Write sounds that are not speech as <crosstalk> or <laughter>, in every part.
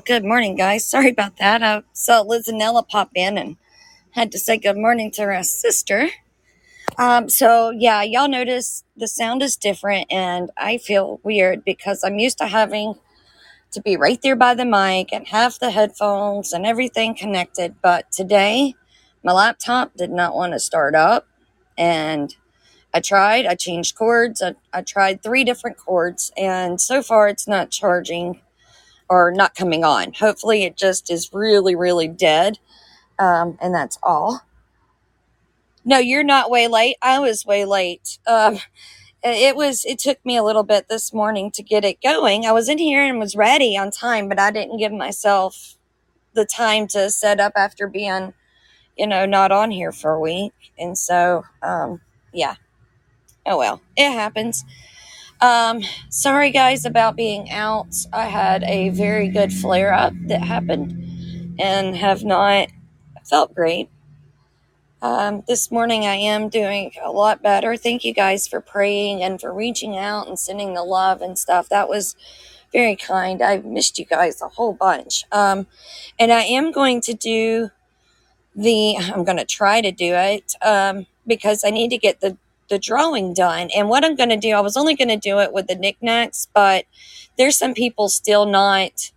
Good morning, guys. <laughs> Sorry about that. I saw Liz and Nella pop in and had to say good morning to her sister. Um, so yeah, y'all notice the sound is different, and I feel weird because I'm used to having to be right there by the mic and have the headphones and everything connected. But today, my laptop did not want to start up, and I tried. I changed cords. I, I tried three different cords, and so far it's not charging or not coming on. Hopefully, it just is really, really dead. Um, and that's all. No, you're not way late. I was way late. Um, it was, it took me a little bit this morning to get it going. I was in here and was ready on time, but I didn't give myself the time to set up after being, you know, not on here for a week. And so, um, yeah. Oh well, it happens. Um, sorry guys about being out. I had a very good flare up that happened and have not felt great. Um, this morning I am doing a lot better. Thank you guys for praying and for reaching out and sending the love and stuff. That was very kind. I missed you guys a whole bunch. Um, and I am going to do the, I'm going to try to do it um, because I need to get the the drawing done. And what I'm going to do, I was only going to do it with the knickknacks, but there's some people still not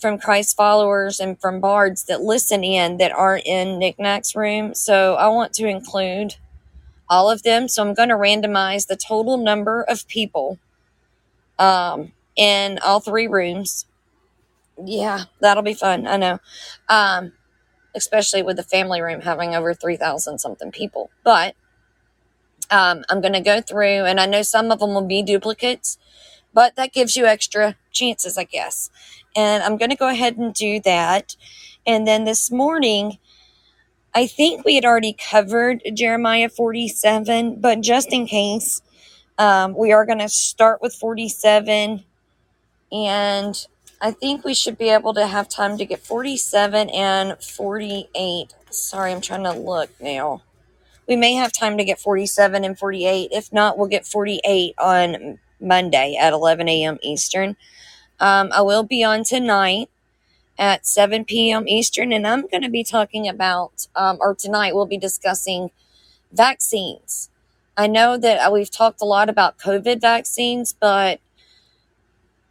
from Christ followers and from bards that listen in that aren't in knickknacks room. So I want to include all of them. So I'm going to randomize the total number of people um, in all three rooms. Yeah, that'll be fun. I know. Um, especially with the family room having over 3,000 something people. But um, I'm going to go through, and I know some of them will be duplicates, but that gives you extra chances, I guess. And I'm going to go ahead and do that. And then this morning, I think we had already covered Jeremiah 47, but just in case, um, we are going to start with 47. And I think we should be able to have time to get 47 and 48. Sorry, I'm trying to look now we may have time to get 47 and 48. If not, we'll get 48 on Monday at 11 a.m. Eastern. Um, I will be on tonight at 7 p.m. Eastern, and I'm going to be talking about, um, or tonight we'll be discussing vaccines. I know that we've talked a lot about COVID vaccines, but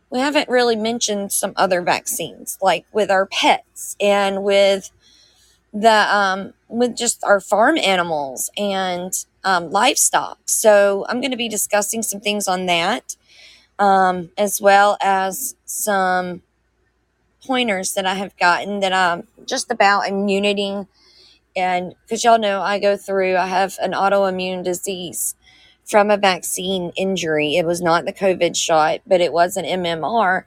we haven't really mentioned some other vaccines, like with our pets and with the um, with just our farm animals and um, livestock. So I'm going to be discussing some things on that, um, as well as some pointers that I have gotten that I'm just about immunity. And because y'all know, I go through, I have an autoimmune disease from a vaccine injury. It was not the COVID shot, but it was an MMR.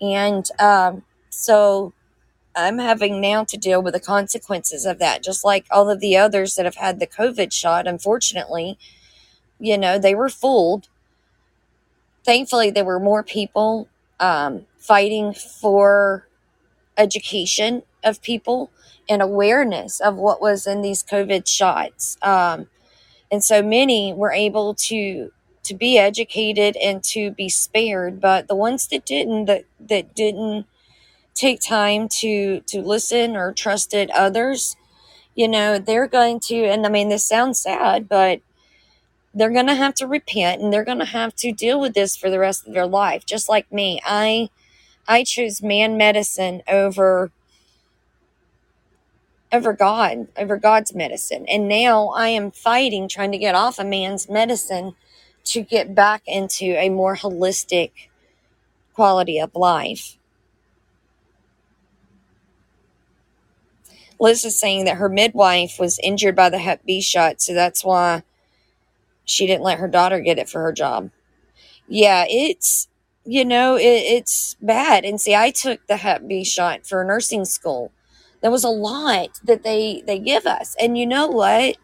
And um, so I'm having now to deal with the consequences of that, just like all of the others that have had the COVID shot. Unfortunately, you know, they were fooled. Thankfully, there were more people um, fighting for education of people and awareness of what was in these COVID shots. Um, and so many were able to to be educated and to be spared but the ones that didn't that, that didn't take time to to listen or trusted others you know they're going to and i mean this sounds sad but they're going to have to repent and they're going to have to deal with this for the rest of their life. Just like me i i choose man medicine over over god over god's medicine. And now i am fighting trying to get off a man's medicine to get back into a more holistic quality of life Liz is saying that her midwife was injured by the Hep B shot, so that's why she didn't let her daughter get it for her job. Yeah, it's you know it, it's bad. And see, I took the Hep B shot for nursing school. There was a lot that they they give us, and you know what?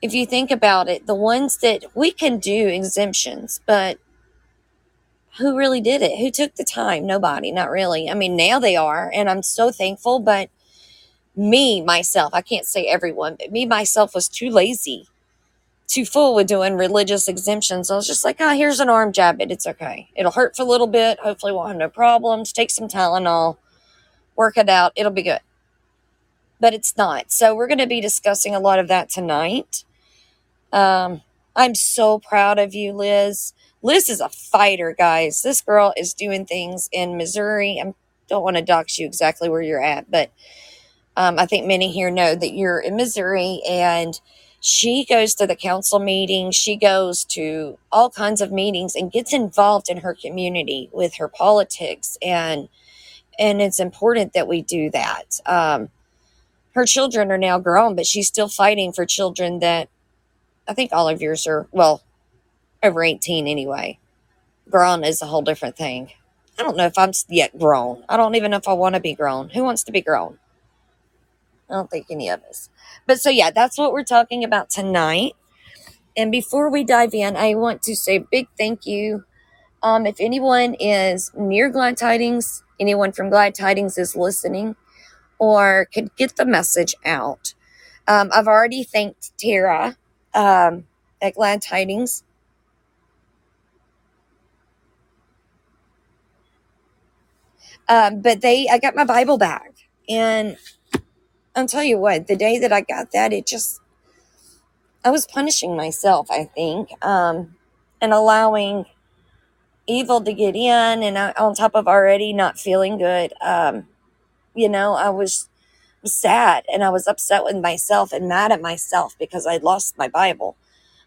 If you think about it, the ones that we can do exemptions, but who really did it? Who took the time? Nobody, not really. I mean, now they are, and I'm so thankful, but me myself i can't say everyone but me myself was too lazy too full with doing religious exemptions i was just like oh here's an arm jab it it's okay it'll hurt for a little bit hopefully won't have no problems take some tylenol work it out. It'll be good. But it's not. So we're going to be discussing a lot of that tonight. Um, I'm so proud of you, Liz. Liz is a fighter, guys. This girl is doing things in Missouri. I don't want to dox you exactly where you're at, but um, I think many here know that you're in Missouri and she goes to the council meetings. She goes to all kinds of meetings and gets involved in her community with her politics. And, and it's important that we do that. Um, her children are now grown, but she's still fighting for children that I think all of yours are, well, over 18 anyway. Grown is a whole different thing. I don't know if I'm yet grown. I don't even know if I want to be grown. Who wants to be grown? I don't think any of us. But so, yeah, that's what we're talking about tonight. And before we dive in, I want to say a big thank you. Um, if anyone is near Glad Tidings, anyone from Glad Tidings is listening or could get the message out, um, I've already thanked Tara um, at Glad Tidings. Um, but they, I got my Bible back, and I'll tell you what, the day that I got that, it just, I was punishing myself, I think, um, and allowing evil to get in, and I, on top of already not feeling good. Um, you know, I was sad and I was upset with myself and mad at myself because I'd lost my Bible.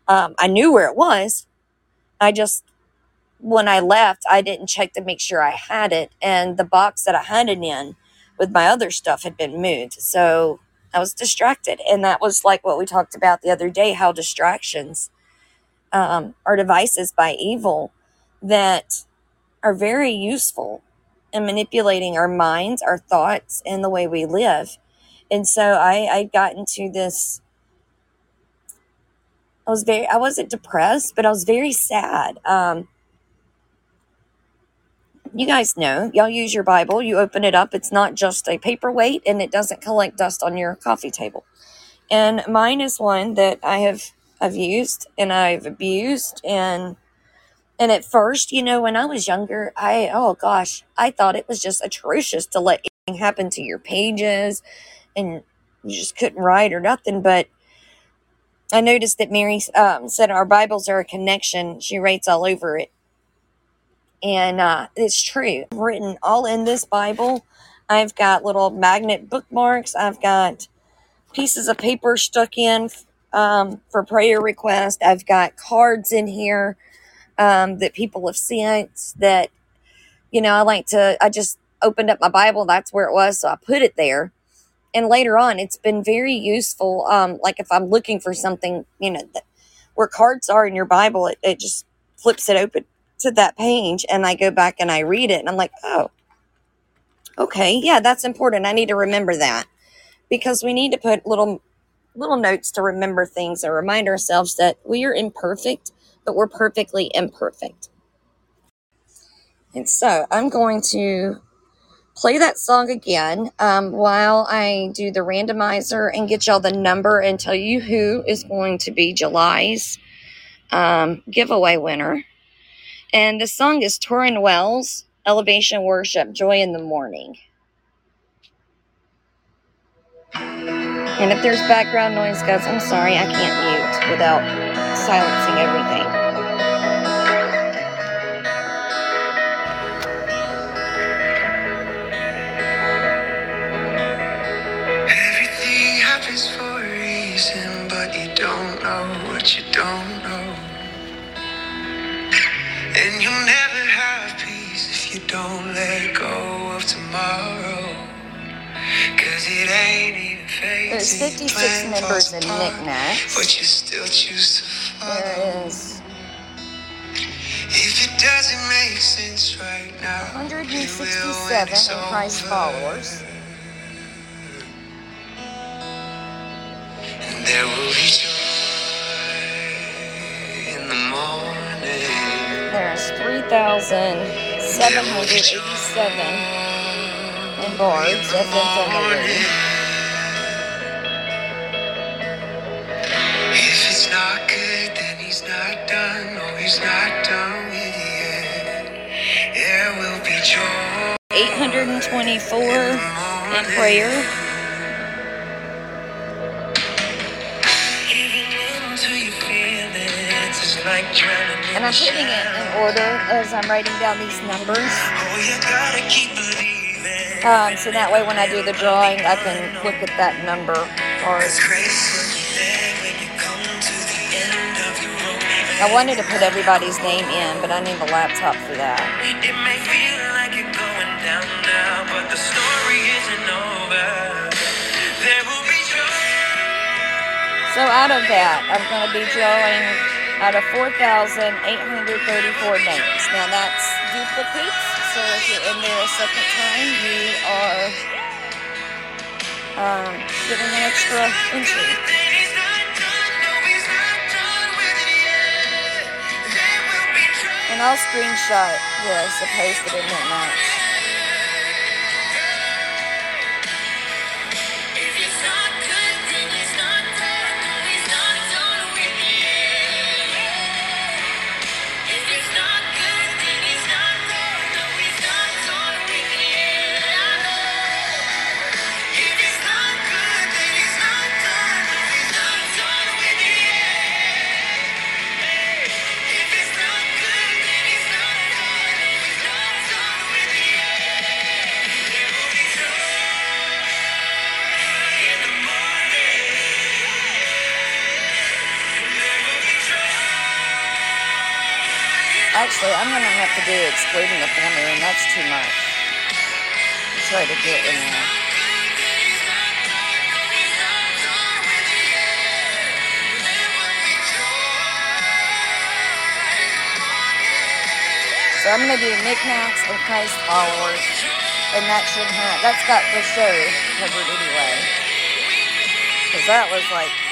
Um, I knew where it was. I just, when I left, I didn't check to make sure I had it. And the box that I had it in with my other stuff had been moved. So I was distracted. And that was like what we talked about the other day how distractions um, are devices by evil that are very useful in manipulating our minds, our thoughts, and the way we live. And so I, I got into this. I was very, I wasn't depressed, but I was very sad. Um, you guys know, y'all use your Bible, you open it up, it's not just a paperweight and it doesn't collect dust on your coffee table. And mine is one that I have I've used and I've abused and and at first, you know, when I was younger, I oh gosh, I thought it was just atrocious to let anything happen to your pages and you just couldn't write or nothing, but I noticed that Mary um, said our Bibles are a connection. She writes all over it. And uh, it's true. Written all in this Bible. I've got little magnet bookmarks. I've got pieces of paper stuck in um, for prayer requests. I've got cards in here um, that people have sent that, you know, I like to, I just opened up my Bible. That's where it was. So I put it there. And later on, it's been very useful. Um, like if I'm looking for something, you know, that, where cards are in your Bible, it, it just flips it open to that page and I go back and I read it and I'm like, oh, okay, yeah, that's important. I need to remember that because we need to put little little notes to remember things and remind ourselves that we are imperfect, but we're perfectly imperfect. And so I'm going to play that song again um, while I do the randomizer and get y'all the number and tell you who is going to be July's um, giveaway winner. And the song is Tauren Wells, Elevation Worship, Joy in the Morning. And if there's background noise, guys, I'm sorry, I can't mute without silencing everything. There's till 56 members in apart, Knickknacks. But you still choose to follow. There is If it doesn't make sense right now, it will when 167 it's in Christ followers. And there will be joy in the morning. There's 3,787 in Bards, FFMLE. If he's not done with it yet. There will be joy. 828 24 in prayer. And I'm putting it in order as I'm writing down these numbers. Um, so that way when I do the drawing, I can look at that number. Or I wanted to put everybody's name in, but I need the laptop for that. It may feel like you're going down now, but the story isn't over. There will be So out of that, I'm going to be drawing out of 4,834 names. Now that's duplicates, so if you're in there a second time, you are um, getting an extra entry. And I'll screenshot this and post it in that Actually, That's too much. Try to get in there. So I'm to do knickknacks and Christ followers. And that should have, that's got the show covered anyway. Because that was like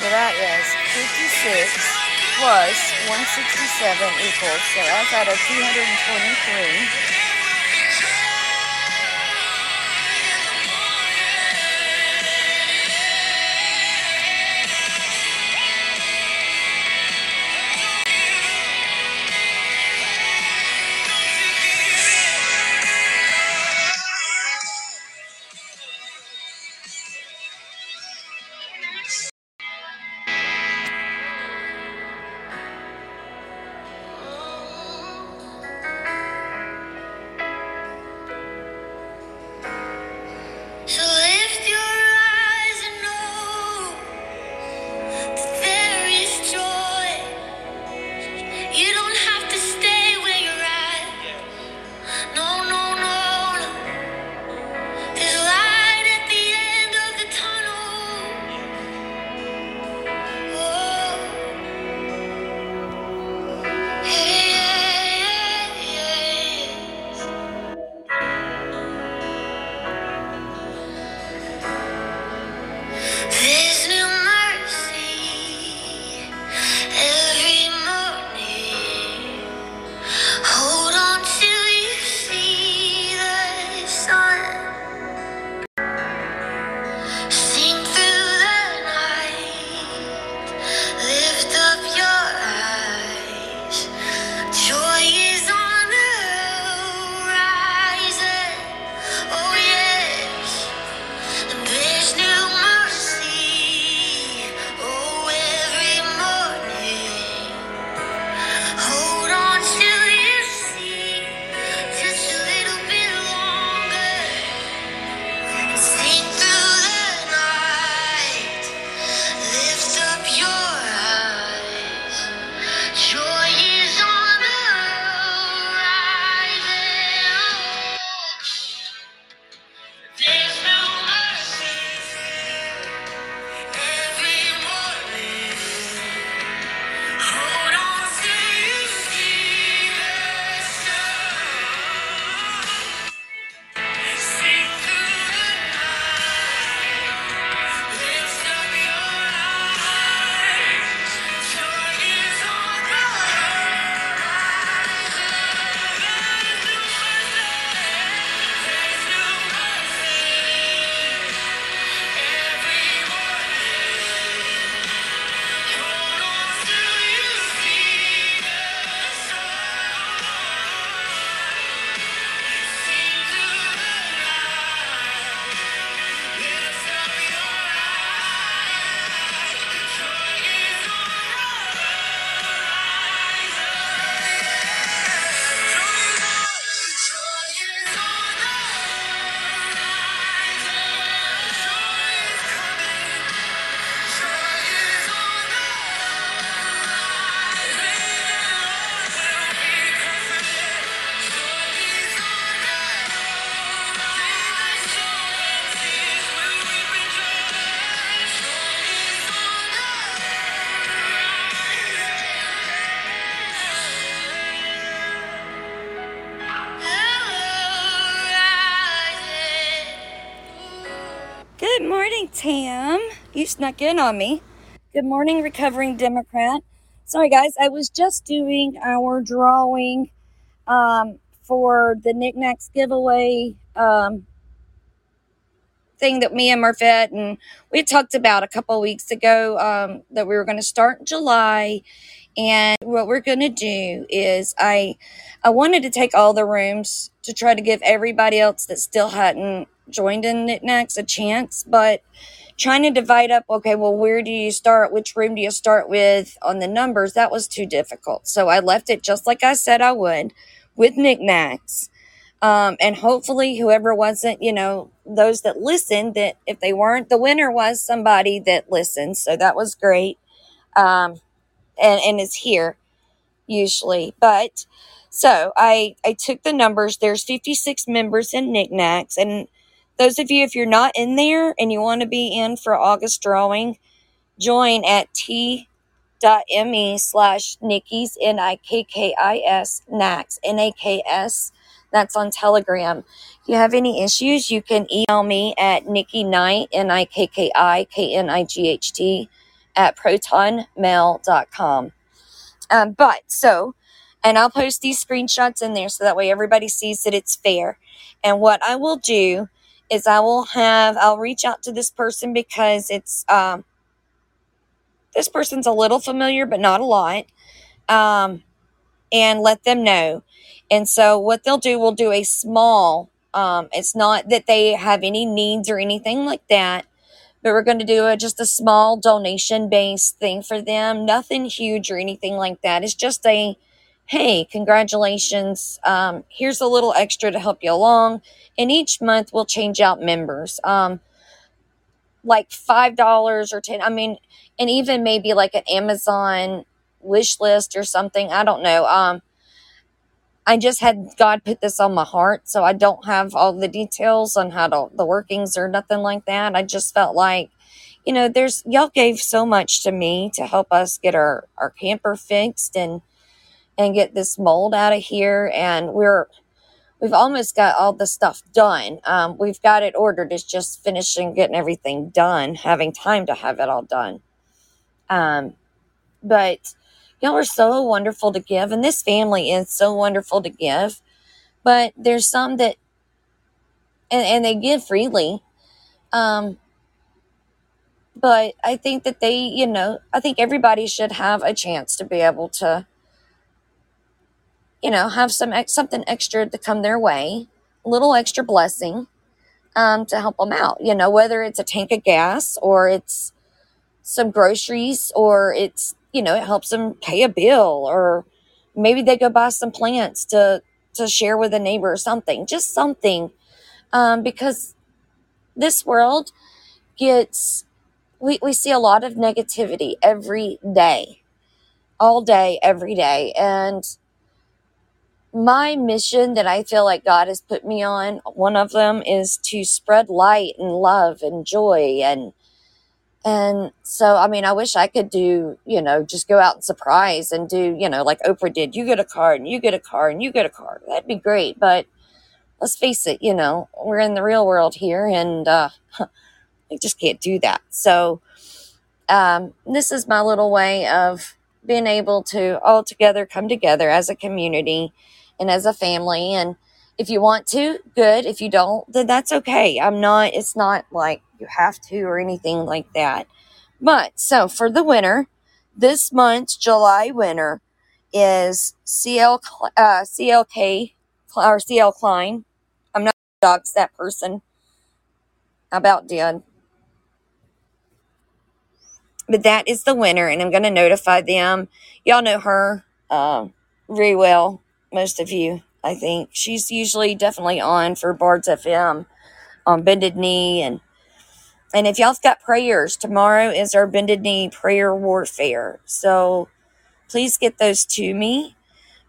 So that is 56 plus 167 equals, so that's out of 223. Snuck in on me. Good morning, recovering Democrat. Sorry, guys. I was just doing our drawing um, for the knickknacks giveaway um, thing that me and Murphet and we talked about a couple weeks ago um, that we were going to start in July. And what we're going to do is I I wanted to take all the rooms to try to give everybody else that still hadn't joined in knickknacks a chance, but trying to divide up okay well where do you start? Which room do you start with on the numbers? That was too difficult. So i left it just like i said i would with knickknacks. Um, and hopefully whoever wasn't you know those that listened that if they weren't the winner was somebody that listened. So that was great. Um, and, and is here usually. But so i i took the numbers. There's 56 members in knickknacks. And those of you if you're not in there and you want to be in for august drawing join at t.me slash nikki's n-i-k-k-i-s nax n-a-k-s that's on telegram. If you have any issues you can email me at nikki knight n-i-k-k-i-k-n-i-g-h-t at protonmail.com um, but so, and I'll post these screenshots in there so that way everybody sees that it's fair. And what I will do is I will have, I'll reach out to this person because it's, um, this person's a little familiar, but not a lot, um, and let them know. And so what they'll do, we'll do a small, um, it's not that they have any needs or anything like that but we're going to do a, just a small donation based thing for them nothing huge or anything like that it's just a hey congratulations um, here's a little extra to help you along and each month we'll change out members um, like five dollars or ten i mean and even maybe like an amazon wish list or something i don't know um, I just had God put this on my heart, so I don't have all the details on how to the workings or nothing like that. I just felt like, you know, there's y'all gave so much to me to help us get our our camper fixed and and get this mold out of here, and we're we've almost got all the stuff done. Um, we've got it ordered. It's just finishing getting everything done, having time to have it all done. Um, but y'all are so wonderful to give and this family is so wonderful to give but there's some that and, and they give freely um but i think that they you know i think everybody should have a chance to be able to you know have some something extra to come their way a little extra blessing um to help them out you know whether it's a tank of gas or it's some groceries or it's you know it helps them pay a bill or maybe they go buy some plants to to share with a neighbor or something just something um, because this world gets we, we see a lot of negativity every day all day every day and my mission that i feel like god has put me on one of them is to spread light and love and joy and and so, I mean, I wish I could do, you know, just go out and surprise and do, you know, like Oprah did. You get a car and you get a car and you get a car. That'd be great. But let's face it, you know, we're in the real world here and uh, <laughs> I just can't do that. So, um, this is my little way of being able to all together come together as a community and as a family. And if you want to, good. If you don't, then that's okay. I'm not, it's not like, you have to or anything like that. But so for the winner, this month's July winner is CL uh, CLK or CL Klein. I'm not dogs that person. About did. But that is the winner, and I'm going to notify them. Y'all know her uh, very well, most of you, I think. She's usually definitely on for Bards FM on Bended Knee and and if y'all've got prayers, tomorrow is our Bended Knee Prayer Warfare. So please get those to me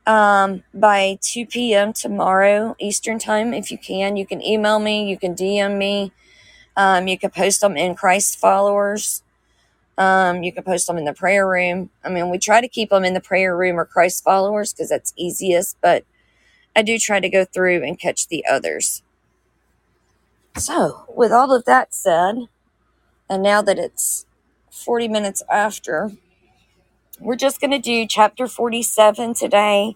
um, by 2 p.m. tomorrow Eastern Time. If you can, you can email me, you can DM me, um, you can post them in Christ followers. Um, you can post them in the prayer room. I mean, we try to keep them in the prayer room or Christ followers because that's easiest, but I do try to go through and catch the others. So, with all of that said, And now that it's 40 minutes after, we're just going to do chapter 47 today.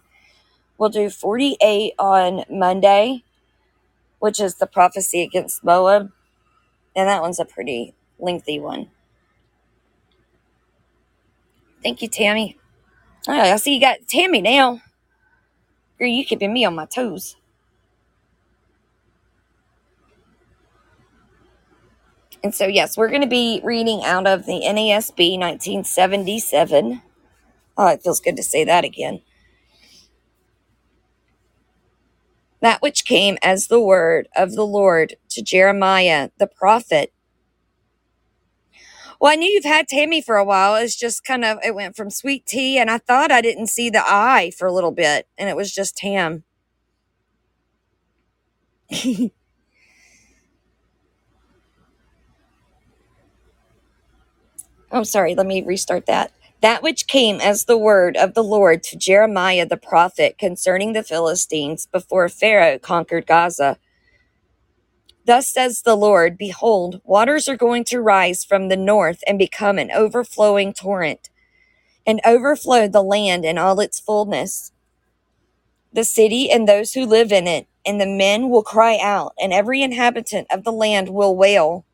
We'll do 48 on Monday, which is the prophecy against Moab. And that one's a pretty lengthy one. Thank you, Tammy. Oh, I see you got Tammy now. Girl, you keeping me on my toes. And so, yes, we're going to be reading out of the NASB 1977. Oh, it feels good to say that again. That which came as the word of the Lord to Jeremiah the prophet. Well, I knew you've had Tammy for a while. It's just kind of, it went from sweet tea, and I thought I didn't see the eye for a little bit, and it was just Tam. <laughs> I'm sorry, let me restart that. That which came as the word of the Lord to Jeremiah the prophet concerning the Philistines before Pharaoh conquered Gaza. Thus says the Lord Behold, waters are going to rise from the north and become an overflowing torrent, and overflow the land in all its fullness. The city and those who live in it, and the men will cry out, and every inhabitant of the land will wail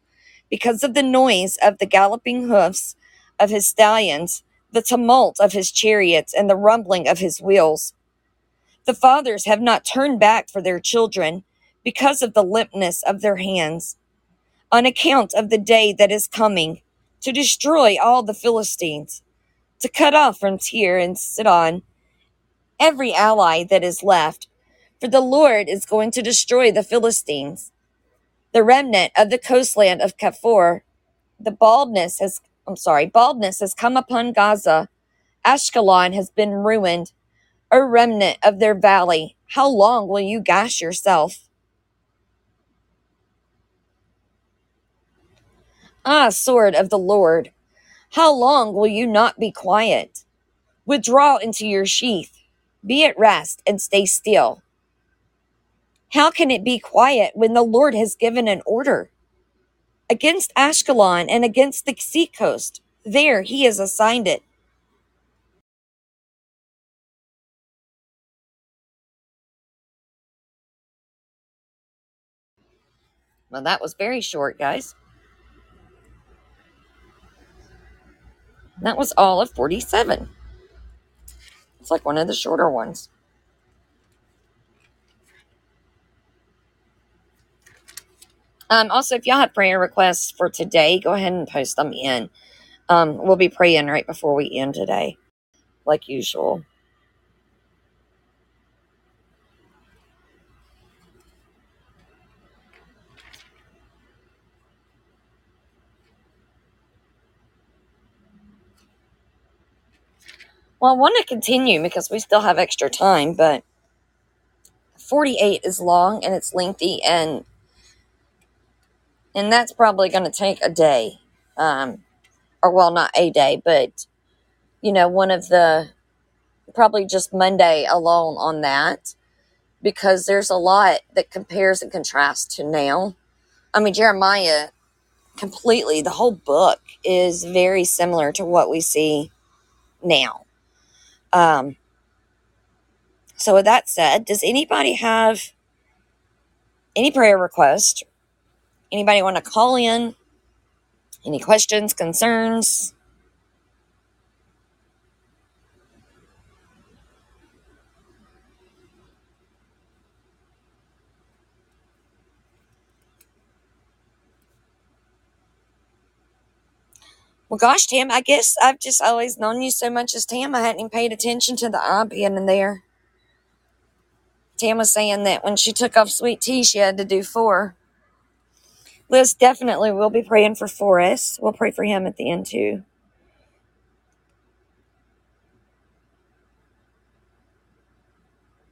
because of the noise of the galloping hoofs of his stallions, the tumult of his chariots, and the rumbling of his wheels. The fathers have not turned back for their children because of the limpness of their hands, on account of the day that is coming to destroy all the Philistines, to cut off from Tyre and Sidon every ally that is left, for the Lord is going to destroy the Philistines the remnant of the coastland of Caphtor. The baldness has, I'm sorry, baldness has come upon Gaza. Ashkelon has been ruined. a remnant of their valley, how long will you gash yourself? Ah, sword of the Lord, how long will you not be quiet? Withdraw into your sheath, be at rest, and stay still. How can it be quiet when the Lord has given an order? Against Ashkelon and against the seacoast, there he has assigned it. Well, that was very short, guys. That was all of 47. It's like one of the shorter ones. Um, also, if y'all have prayer requests for today, go ahead and post them in. Um, we'll be praying right before we end today, like usual. Well, I want to continue because we still have extra time, but 48 is long and it's lengthy and and that's probably going to take a day um or well not a day but you know one of the probably just monday alone on that because there's a lot that compares and contrasts to now. I mean jeremiah completely the whole book is very similar to what we see now um so with that said does anybody have any prayer request anybody want to call in? Any questions concerns Well, gosh, Tam, I guess I've just always known you so much as Tam, I hadn't even paid attention to the I being in there. Tam was saying that when she took off sweet tea, she had to do four. Liz definitely will be praying for Forrest. We'll pray for him at the end, too.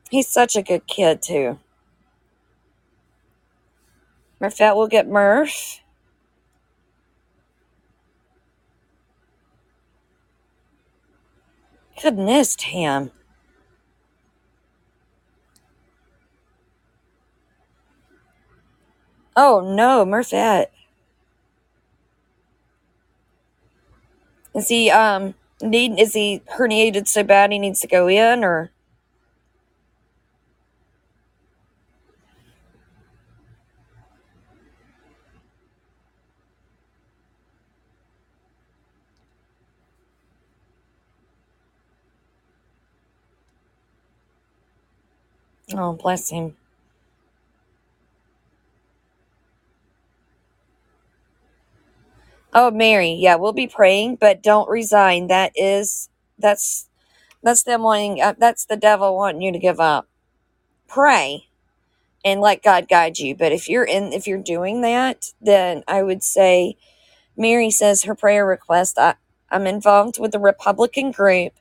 He's such a good kid, too. Murphette will get Murph. Goodness, Tam. Oh no, Murphette. Is he um need is he herniated so bad he needs to go in or oh bless him. Oh Mary, yeah, we'll be praying, but don't resign. That is that's that's them wanting uh, that's the devil wanting you to give up. Pray and let God guide you. But if you're in if you're doing that, then I would say Mary says her prayer request, I, I'm involved with the Republican group.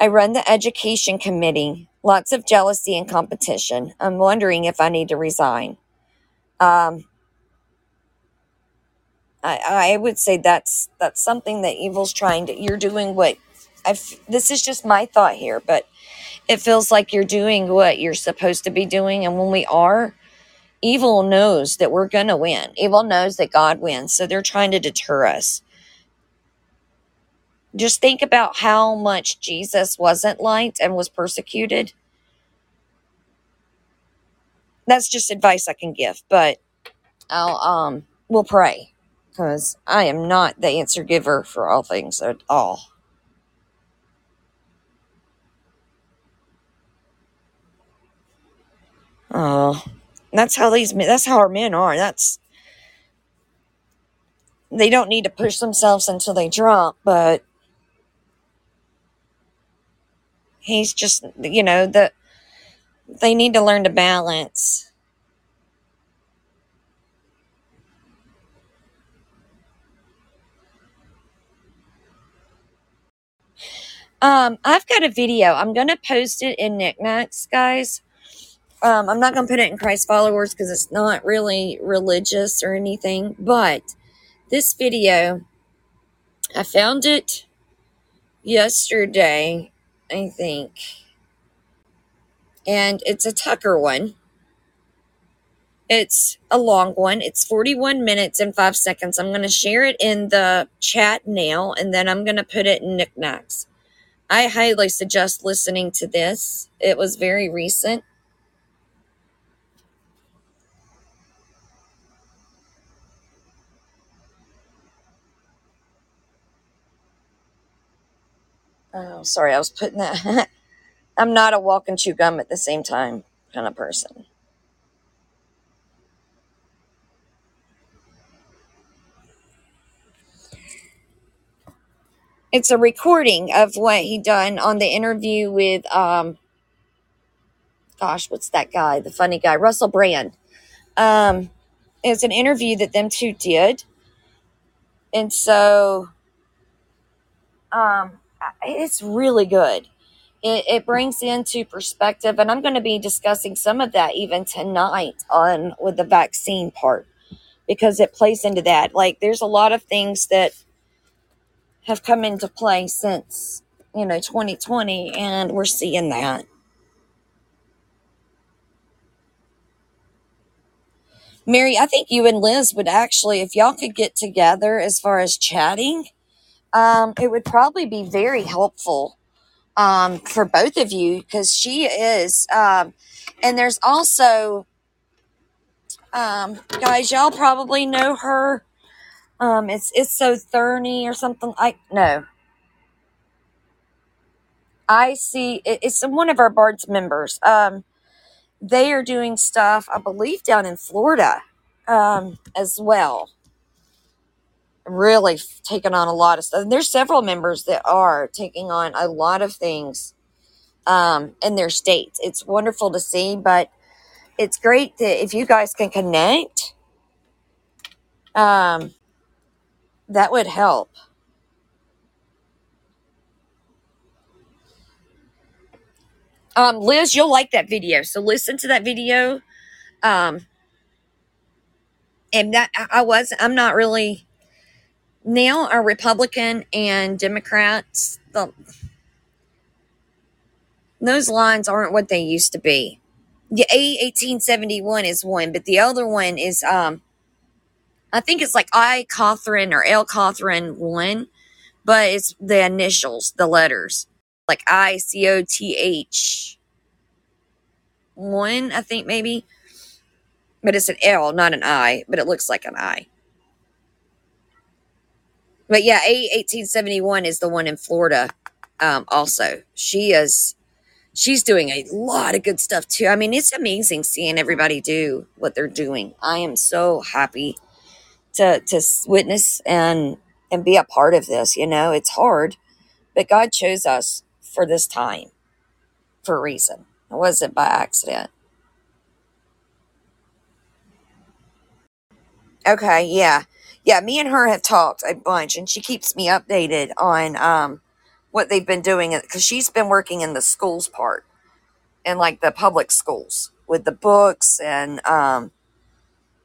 I run the education committee. Lots of jealousy and competition. I'm wondering if I need to resign. Um, I, I would say that's that's something that evil's trying to. You're doing what I've. This is just my thought here, but it feels like you're doing what you're supposed to be doing, and when we are, evil knows that we're gonna win. Evil knows that God wins, so they're trying to deter us. Just think about how much Jesus wasn't liked and was persecuted. That's just advice I can give, but I'll um we'll pray because I am not the answer giver for all things at all. Oh, that's how these that's how our men are. That's they don't need to push themselves until they drop, but he's just you know the they need to learn to balance. Um, I've got a video. I'm gonna post it in Knickknacks, guys. Um, I'm not gonna put it in Christ followers because it's not really religious or anything. But this video, I found it yesterday, I think, and it's a Tucker one. It's a long one. It's 41 minutes and five seconds. I'm going to share it in the chat now, and then I'm going to put it in knickknacks. I highly suggest listening to this. It was very recent. Oh, sorry, I was putting that. <laughs> I'm not a walk and chew gum at the same time kind of person. It's a recording of what he done on the interview with um gosh, what's that guy? The funny guy, Russell Brand. Um it's an interview that them two did. And so um it's really good. It, it brings into perspective, and I'm going to be discussing some of that even tonight on with the vaccine part because it plays into that. Like, there's a lot of things that have come into play since you know 2020, and we're seeing that. Mary, I think you and Liz would actually, if y'all could get together as far as chatting, um, it would probably be very helpful um, for both of you because she is. Um, and there's also, um, guys, y'all probably know her. Um, it's it's so thorny or something. I no. I see. It, it's one of our Bards members. Um, they are doing stuff, I believe, down in Florida um, as well. Really taking on a lot of stuff. And there's several members that are taking on a lot of things um, in their states. It's wonderful to see, but it's great that if you guys can connect, um, that would help. Um, Liz, you'll like that video. So listen to that video. Um, and that I was, I'm not really now are Republican and Democrats. The, those lines aren't what they used to be. The A eighteen seventy one is one, but the other one is um I think it's like I Catherine or L Catherine one, but it's the initials, the letters, like I C O T H one, I think maybe, but it's an L, not an I, but it looks like an I. But yeah, A eighteen seventy one is the one in Florida. Um, also, she is she's doing a lot of good stuff too. I mean, it's amazing seeing everybody do what they're doing. I am so happy to to witness and and be a part of this. You know, it's hard, but God chose us for this time for a reason. It wasn't by accident. Okay, yeah. Yeah, me and her have talked a bunch and she keeps me updated on um what they've been doing cuz she's been working in the schools part in like the public schools with the books and um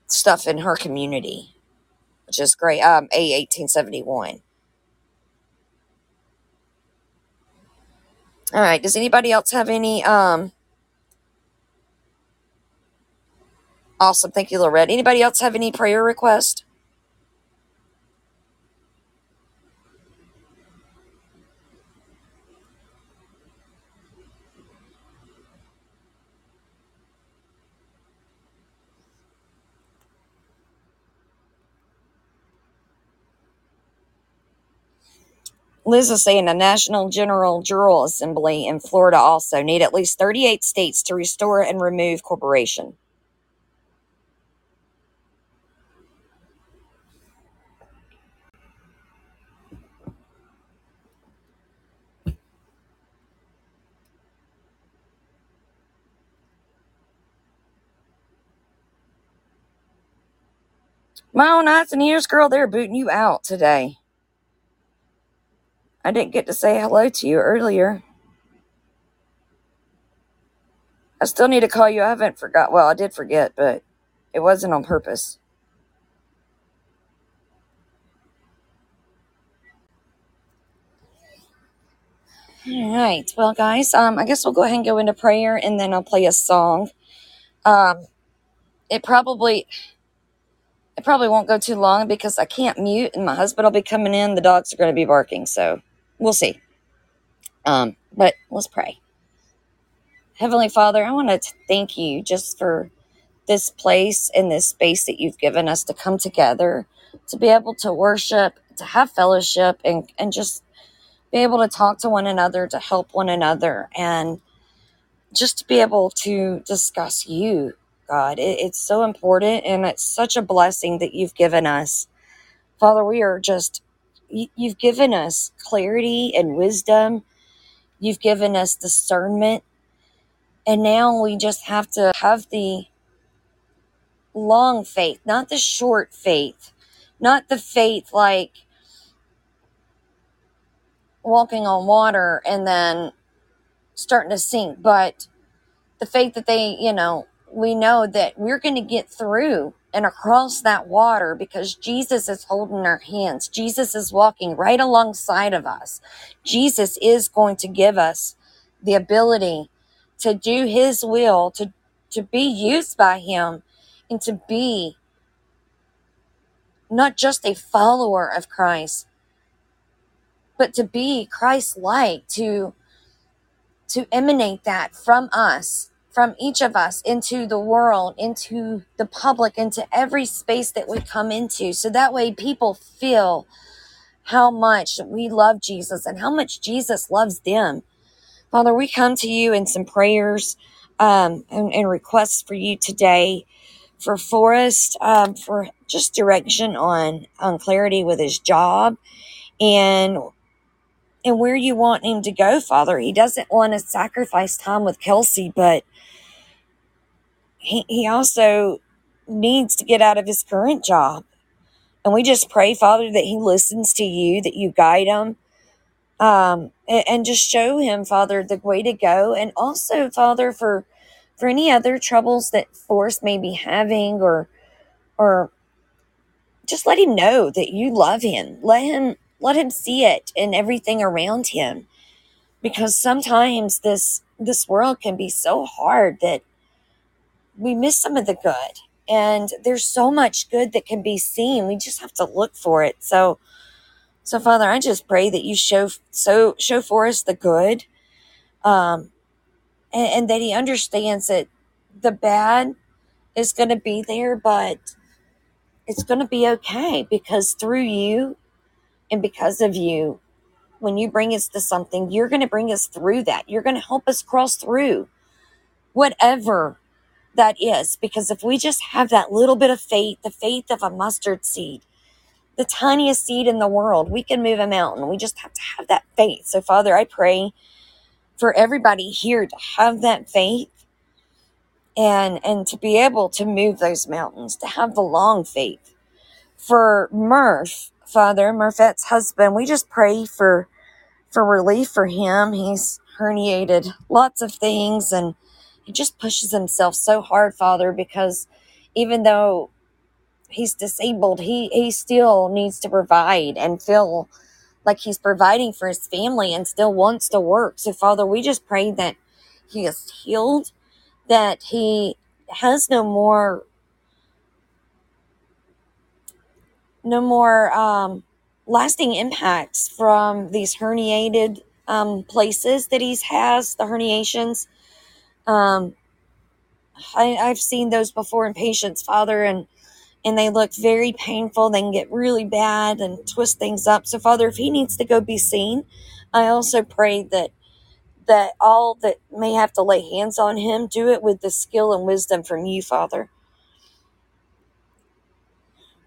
stuff in her community, which is great. Um A eighteen seventy one. All right. Does anybody else have any um awesome, thank you, Lorette. Anybody else have any prayer request? Liz is saying the National General Jural Assembly in Florida also need at least 38 states to restore and remove corporation. My own eyes and ears, girl, they're booting you out today. I didn't get to say hello to you earlier. I still need to call you. I haven't forgot. Well, I did forget, but it wasn't on purpose. All right. Well, guys, um, I guess we'll go ahead and go into prayer, and then I'll play a song. Um, it probably it probably won't go too long because I can't mute, and my husband will be coming in. The dogs are going to be barking, so we'll see. Um, but let's pray. Heavenly Father, I want to thank you just for this place and this space that you've given us to come together, to be able to worship, to have fellowship, and, and just be able to talk to one another, to help one another, and just to be able to discuss you, God. It, it's so important and it's such a blessing that you've given us. Father, we are just, you, you've given us clarity and wisdom, you've given us discernment, and now we just have to have the long faith, not the short faith, not the faith like walking on water and then starting to sink, but the faith that they, you know, we know that we're going to get through and across that water because Jesus is holding our hands. Jesus is walking right alongside of us. Jesus is going to give us the ability to do his will, to, to be used by him, and to be not just a follower of Christ, but to be Christ like, to to emanate that from us, from each of us into the world, into the public, into every space that we come into. So that way people feel how much we love Jesus and how much Jesus loves them. Father, we come to you in some prayers um, and, and requests for you today for Forrest, um, for just direction on on clarity with his job and and where you want him to go, Father. He doesn't want to sacrifice time with Kelsey, but he, he also needs to get out of his current job. And we just pray, Father, that he listens to you, that you guide him, um, and, and just show him, Father, the way to go. And also, Father, for for any other troubles that Forrest may be having or or just let him know that you love him. Let him let him see it in everything around him. Because sometimes this this world can be so hard that we miss some of the good. And there's so much good that can be seen. We just have to look for it. So So, Father, I just pray that you show so show for us the good, um, and, and that He understands that the bad is going to be there, but it's going to be okay because through you and because of you, when you bring us to something, you're going to bring us through that. You're going to help us cross through whatever that is. Because if we just have that little bit of faith, the faith of a mustard seed, the tiniest seed in the world, we can move a mountain. We just have to have that faith. So, Father, I pray for everybody here to have that faith and and to be able to move those mountains, to have the long faith. For Murph, Father, Murphette's husband, we just pray for for relief for him. He's herniated lots of things and he just pushes himself so hard, Father, because even though he's disabled, he, he still needs to provide and feel like he's providing for his family and still wants to work. So, Father, we just pray that he is healed, that he has no more no more um, lasting impacts from these herniated um, places that he has, the herniations. Um, I, I've seen those before in patients, Father, and and they look very painful. They can get really bad and twist things up. So, Father, if he needs to go be seen, I also pray that that all that may have to lay hands on him do it with the skill and wisdom from you, Father.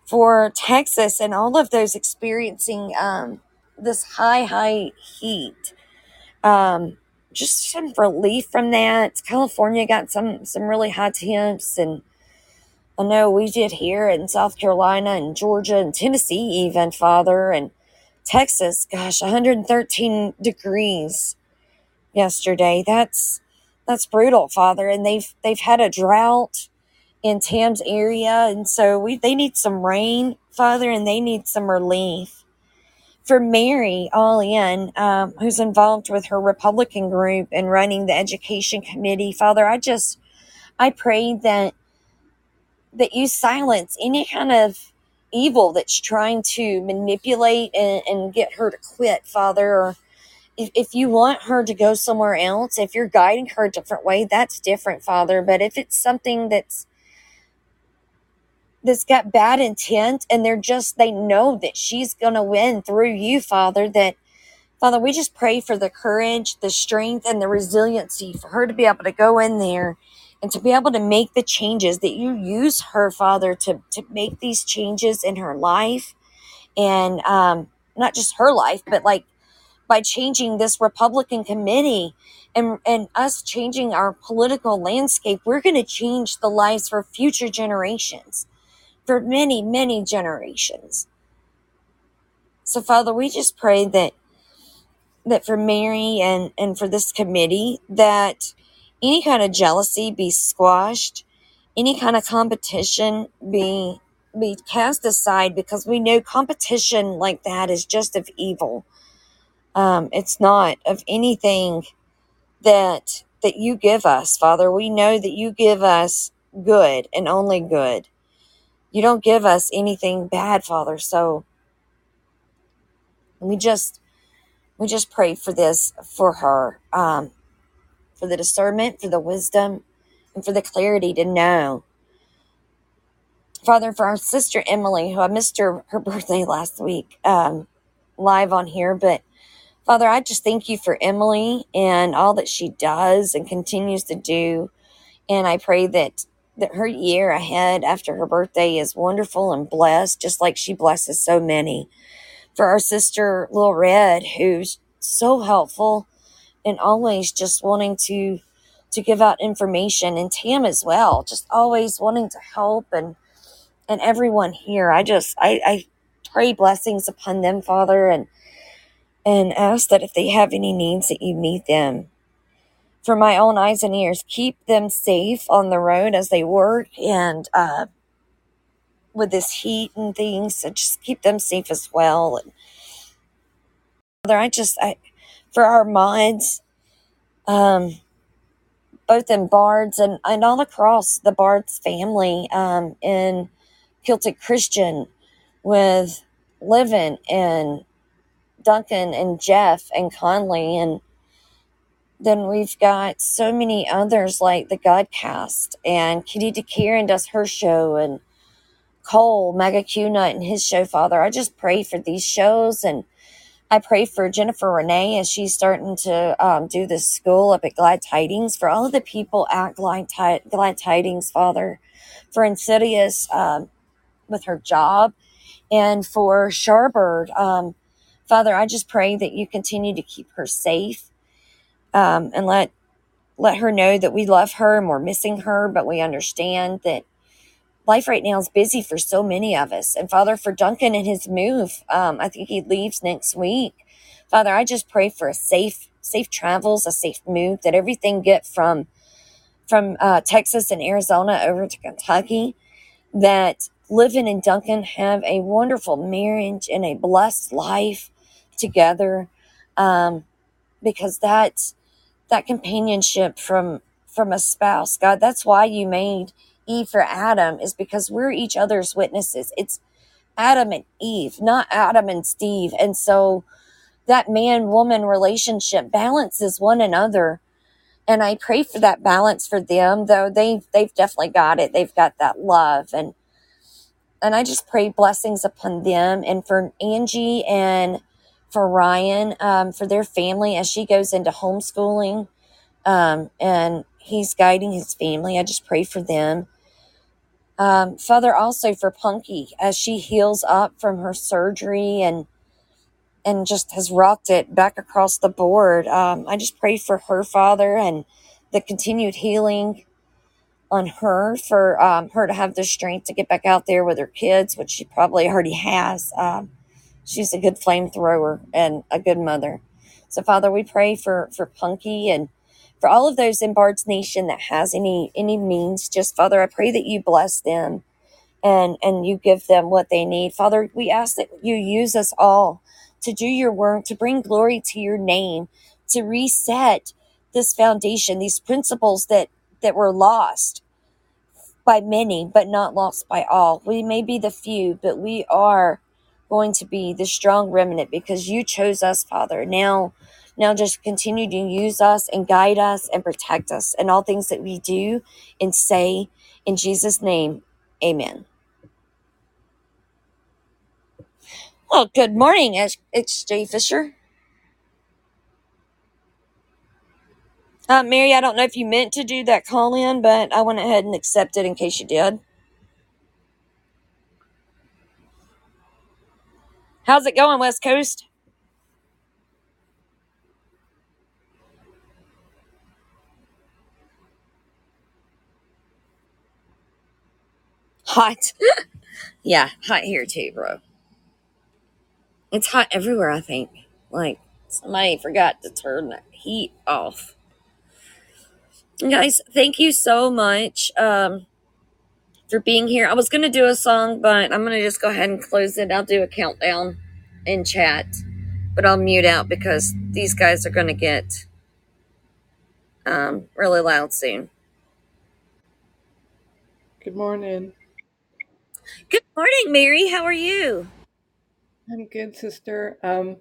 For Texas and all of those experiencing um, this high, high heat, um, just some relief from that. California got some some really high temps, and I know we did here in South Carolina and Georgia and Tennessee, even Father, and Texas. Gosh, 113 degrees yesterday. That's that's brutal, Father. And they've they've had a drought in Tam's area, and so we they need some rain, Father, and they need some relief. For Mary All In, um, who's involved with her Republican group and running the education committee, Father, I just I pray that that you silence any kind of evil that's trying to manipulate and, and get her to quit, Father, or if, if you want her to go somewhere else, if you're guiding her a different way, that's different, Father. But if it's something that's that's got bad intent and they're just they know that she's gonna win through you, Father, that Father, we just pray for the courage, the strength, and the resiliency for her to be able to go in there and to be able to make the changes that you use her, Father, to, to make these changes in her life. And um, not just her life, but like by changing this Republican committee and, and us changing our political landscape, we're going to change the lives for future generations, for many, many generations. So, Father, we just pray that that for Mary and, and for this committee, that any kind of jealousy be squashed, any kind of competition be be cast aside because we know competition like that is just of evil. Um, it's not of anything that that you give us, Father. We know that you give us good and only good. You don't give us anything bad, Father. So we just we just pray for this for her, um, for the discernment, for the wisdom, and for the clarity to know. Father, for our sister Emily, who I missed her her <laughs> birthday last week, um, live on here, but Father, I just thank you for Emily and all that she does and continues to do. And I pray that, that her year ahead after her birthday is wonderful and blessed, just like she blesses so many. For our sister, Lil Red, who's so helpful and always just wanting to to give out information and Tam as well, just always wanting to help and and everyone here. I just I, I pray blessings upon them, Father, and and ask that if they have any needs that you meet them. For my own eyes and ears, keep them safe on the road as they work and uh, with this heat and things. So just keep them safe as well. And Father, I just I for our minds, um, both in Bards and, and all across the Bards family um, in Celtic Christian with living and Duncan and Jeff and Conley and then we've got so many others like the Godcast and Kitty DeKieran does her show and Cole, Mega Q Nut and his show, Father. I just pray for these shows and I pray for Jennifer Renee as she's starting to um, do this school up at Glad Tidings, for all of the people at Glad, Glad Tidings, Father, for Insidious um, with her job, and for Sharbird. Um, Father, I just pray that you continue to keep her safe um, and let let her know that we love her and we're missing her, but we understand that life right now is busy for so many of us. And Father, for Duncan and his move, um, I think he leaves next week. Father, I just pray for a safe, safe travels, a safe move, that everything get from from uh, Texas and Arizona over to Kentucky, that Living and Duncan have a wonderful marriage and a blessed life together, um, because that that companionship from from a spouse, God, that's why you made Eve for Adam is because we're each other's witnesses. It's Adam and Eve, not Adam and Steve. And so that man woman relationship balances one another. And I pray for that balance for them, though they they've definitely got it. They've got that love and and I just pray blessings upon them and for Angie and for Ryan, um, for their family as she goes into homeschooling. Um, and he's guiding his family. I just pray for them. Um, Father, also for Punky as she heals up from her surgery and and just has rocked it back across the board. Um, I just pray for her, Father, and the continued healing on her for um, her to have the strength to get back out there with her kids, which she probably already has. Um, she's a good flamethrower and a good mother. So, Father, we pray for for Punky and for all of those in Bard's Nation that has any any means, just Father, I pray that you bless them and and you give them what they need. Father, we ask that you use us all to do your work, to bring glory to your name, to reset this foundation, these principles that that were lost by many, but not lost by all. We may be the few, but we are going to be the strong remnant because you chose us, Father. Now now just continue to use us and guide us and protect us in all things that we do and say. In Jesus' name, amen. Well, good morning, it's Jay Fisher. Uh, Mary, I don't know if you meant to do that call in, but I went ahead and accepted in case you did. How's it going, West Coast? Hot. <laughs> yeah, hot here too, bro. It's hot everywhere, I think. Like, somebody forgot to turn the heat off. Guys, thank you so much um, for being here. I was going to do a song, but I'm going to just go ahead and close it. I'll do a countdown in chat, but I'll mute out because these guys are going to get um, really loud soon. Good morning. Good morning, Mary. How are you? I'm good, sister. Um,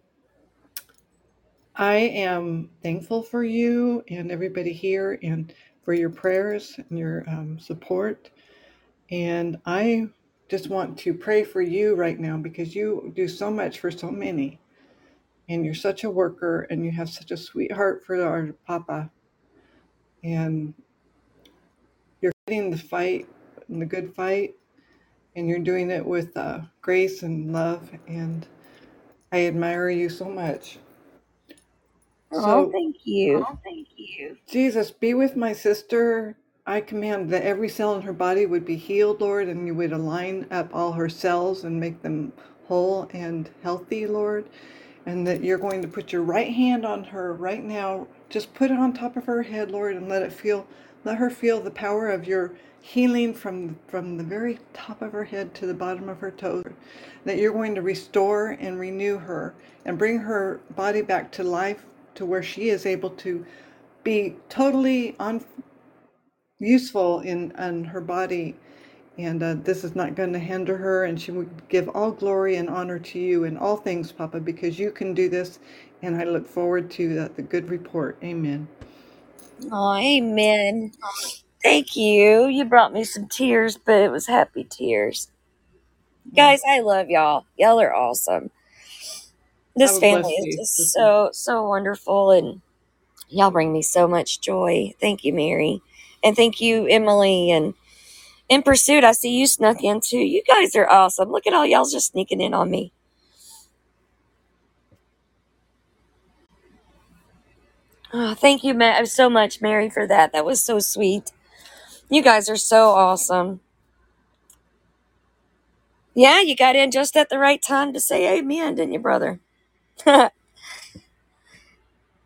I am thankful for you and everybody here and for your prayers and your um, support. And I just want to pray for you right now because you do so much for so many. And you're such a worker and you have such a sweetheart for our Papa. And you're fighting the fight, and the good fight and you're doing it with uh, grace and love. And I admire you so much. Oh, so, thank you. Oh, thank you. Jesus, be with my sister. I command that every cell in her body would be healed, Lord, and you would align up all her cells and make them whole and healthy, Lord. And that you're going to put your right hand on her right now. Just put it on top of her head, Lord, and let it feel, let her feel the power of your healing from from the very top of her head to the bottom of her toes that you're going to restore and renew her and bring her body back to life to where she is able to be totally un- useful in, in her body And uh, this is not going to hinder her, and she will give all glory and honor to you in all things, Papa, because you can do this. And I look forward to uh, the good report. Amen. Oh, amen. Thank you. You brought me some tears, but it was happy tears. Guys, I love y'all. Y'all are awesome. This family is just so, so wonderful, and y'all bring me so much joy. Thank you, Mary. And thank you, Emily. And in pursuit, I see you snuck in too. You guys are awesome. Look at all y'all just sneaking in on me. Oh, thank you Ma- so much, Mary, for that. That was so sweet. You guys are so awesome. Yeah, you got in just at the right time to say amen, didn't you, brother? <laughs> oh,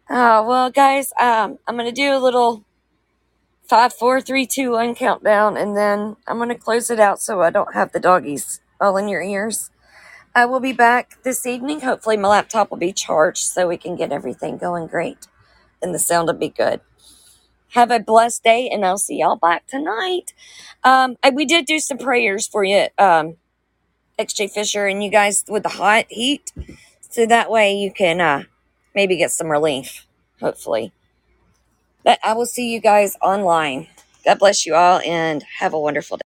well, guys, um, I'm going to do a little five, four, three, two, one countdown, and then I'm going to close it out so I don't have the doggies all in your ears. I will be back this evening. Hopefully, my laptop will be charged so we can get everything going great and the sound will be good. Have a blessed day, and I'll see y'all back tonight. Um, I, we did do some prayers for you, um, XJ Fisher, and you guys with the hot heat, so that way you can uh, maybe get some relief, hopefully. But I will see you guys online. God bless you all, and have a wonderful day.